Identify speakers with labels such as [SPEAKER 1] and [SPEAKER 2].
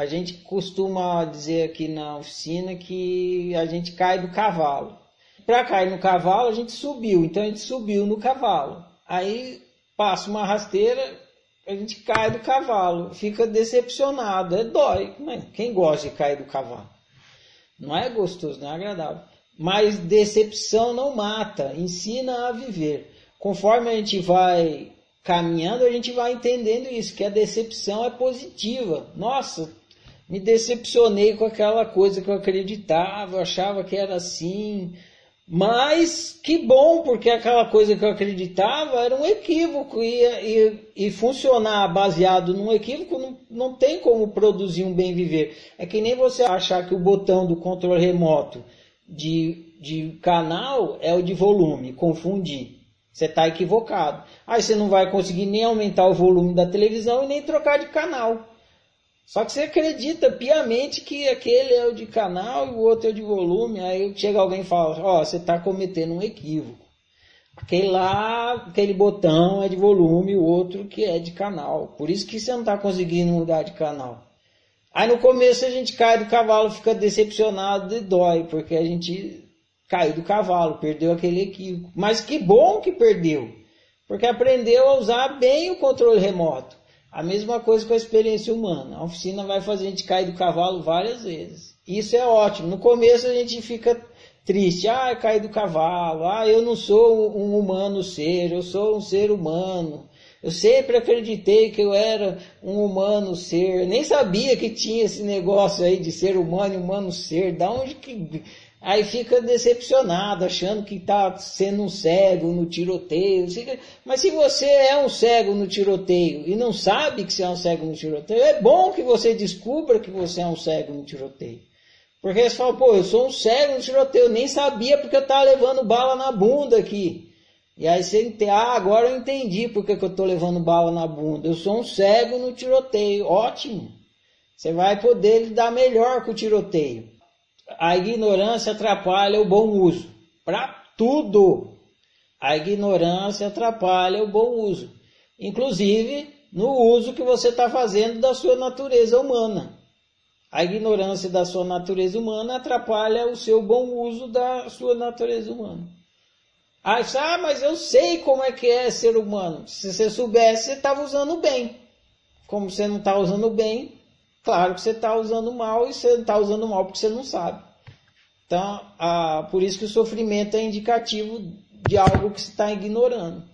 [SPEAKER 1] a gente costuma dizer aqui na oficina que a gente cai do cavalo. Para cair no cavalo, a gente subiu, então a gente subiu no cavalo. Aí passa uma rasteira, a gente cai do cavalo, fica decepcionado, é dói. Quem gosta de cair do cavalo? Não é gostoso, não é agradável. Mas decepção não mata, ensina a viver. Conforme a gente vai caminhando, a gente vai entendendo isso, que a decepção é positiva. Nossa, me decepcionei com aquela coisa que eu acreditava, achava que era assim. Mas que bom, porque aquela coisa que eu acreditava era um equívoco e, e, e funcionar baseado num equívoco não, não tem como produzir um bem viver. É que nem você achar que o botão do controle remoto de, de canal é o de volume, confundir. Você está equivocado. Aí você não vai conseguir nem aumentar o volume da televisão e nem trocar de canal. Só que você acredita piamente que aquele é o de canal e o outro é o de volume. Aí chega alguém e fala: Ó, oh, você está cometendo um equívoco. Aquele lá, aquele botão é de volume, o outro que é de canal. Por isso que você não está conseguindo mudar de canal. Aí no começo a gente cai do cavalo, fica decepcionado e dói, porque a gente caiu do cavalo, perdeu aquele equívoco. Mas que bom que perdeu, porque aprendeu a usar bem o controle remoto. A mesma coisa com a experiência humana. A oficina vai fazer a gente cair do cavalo várias vezes. Isso é ótimo. No começo a gente fica triste. Ah, caí do cavalo. Ah, eu não sou um humano ser, eu sou um ser humano. Eu sempre acreditei que eu era um humano ser. Nem sabia que tinha esse negócio aí de ser humano e humano ser. Da onde que. Aí fica decepcionado, achando que está sendo um cego no tiroteio. Mas se você é um cego no tiroteio e não sabe que você é um cego no tiroteio, é bom que você descubra que você é um cego no tiroteio. Porque você fala, pô, eu sou um cego no tiroteio, eu nem sabia porque eu estava levando bala na bunda aqui. E aí você entende, ah, agora eu entendi porque que eu estou levando bala na bunda. Eu sou um cego no tiroteio. Ótimo. Você vai poder lidar melhor com o tiroteio. A ignorância atrapalha o bom uso. Para tudo. A ignorância atrapalha o bom uso. Inclusive no uso que você está fazendo da sua natureza humana. A ignorância da sua natureza humana atrapalha o seu bom uso da sua natureza humana. Ah, mas eu sei como é que é ser humano. Se você soubesse, você estava usando bem. Como você não está usando bem, claro que você está usando mal e você está usando mal porque você não sabe. Então, ah, por isso que o sofrimento é indicativo de algo que você está ignorando.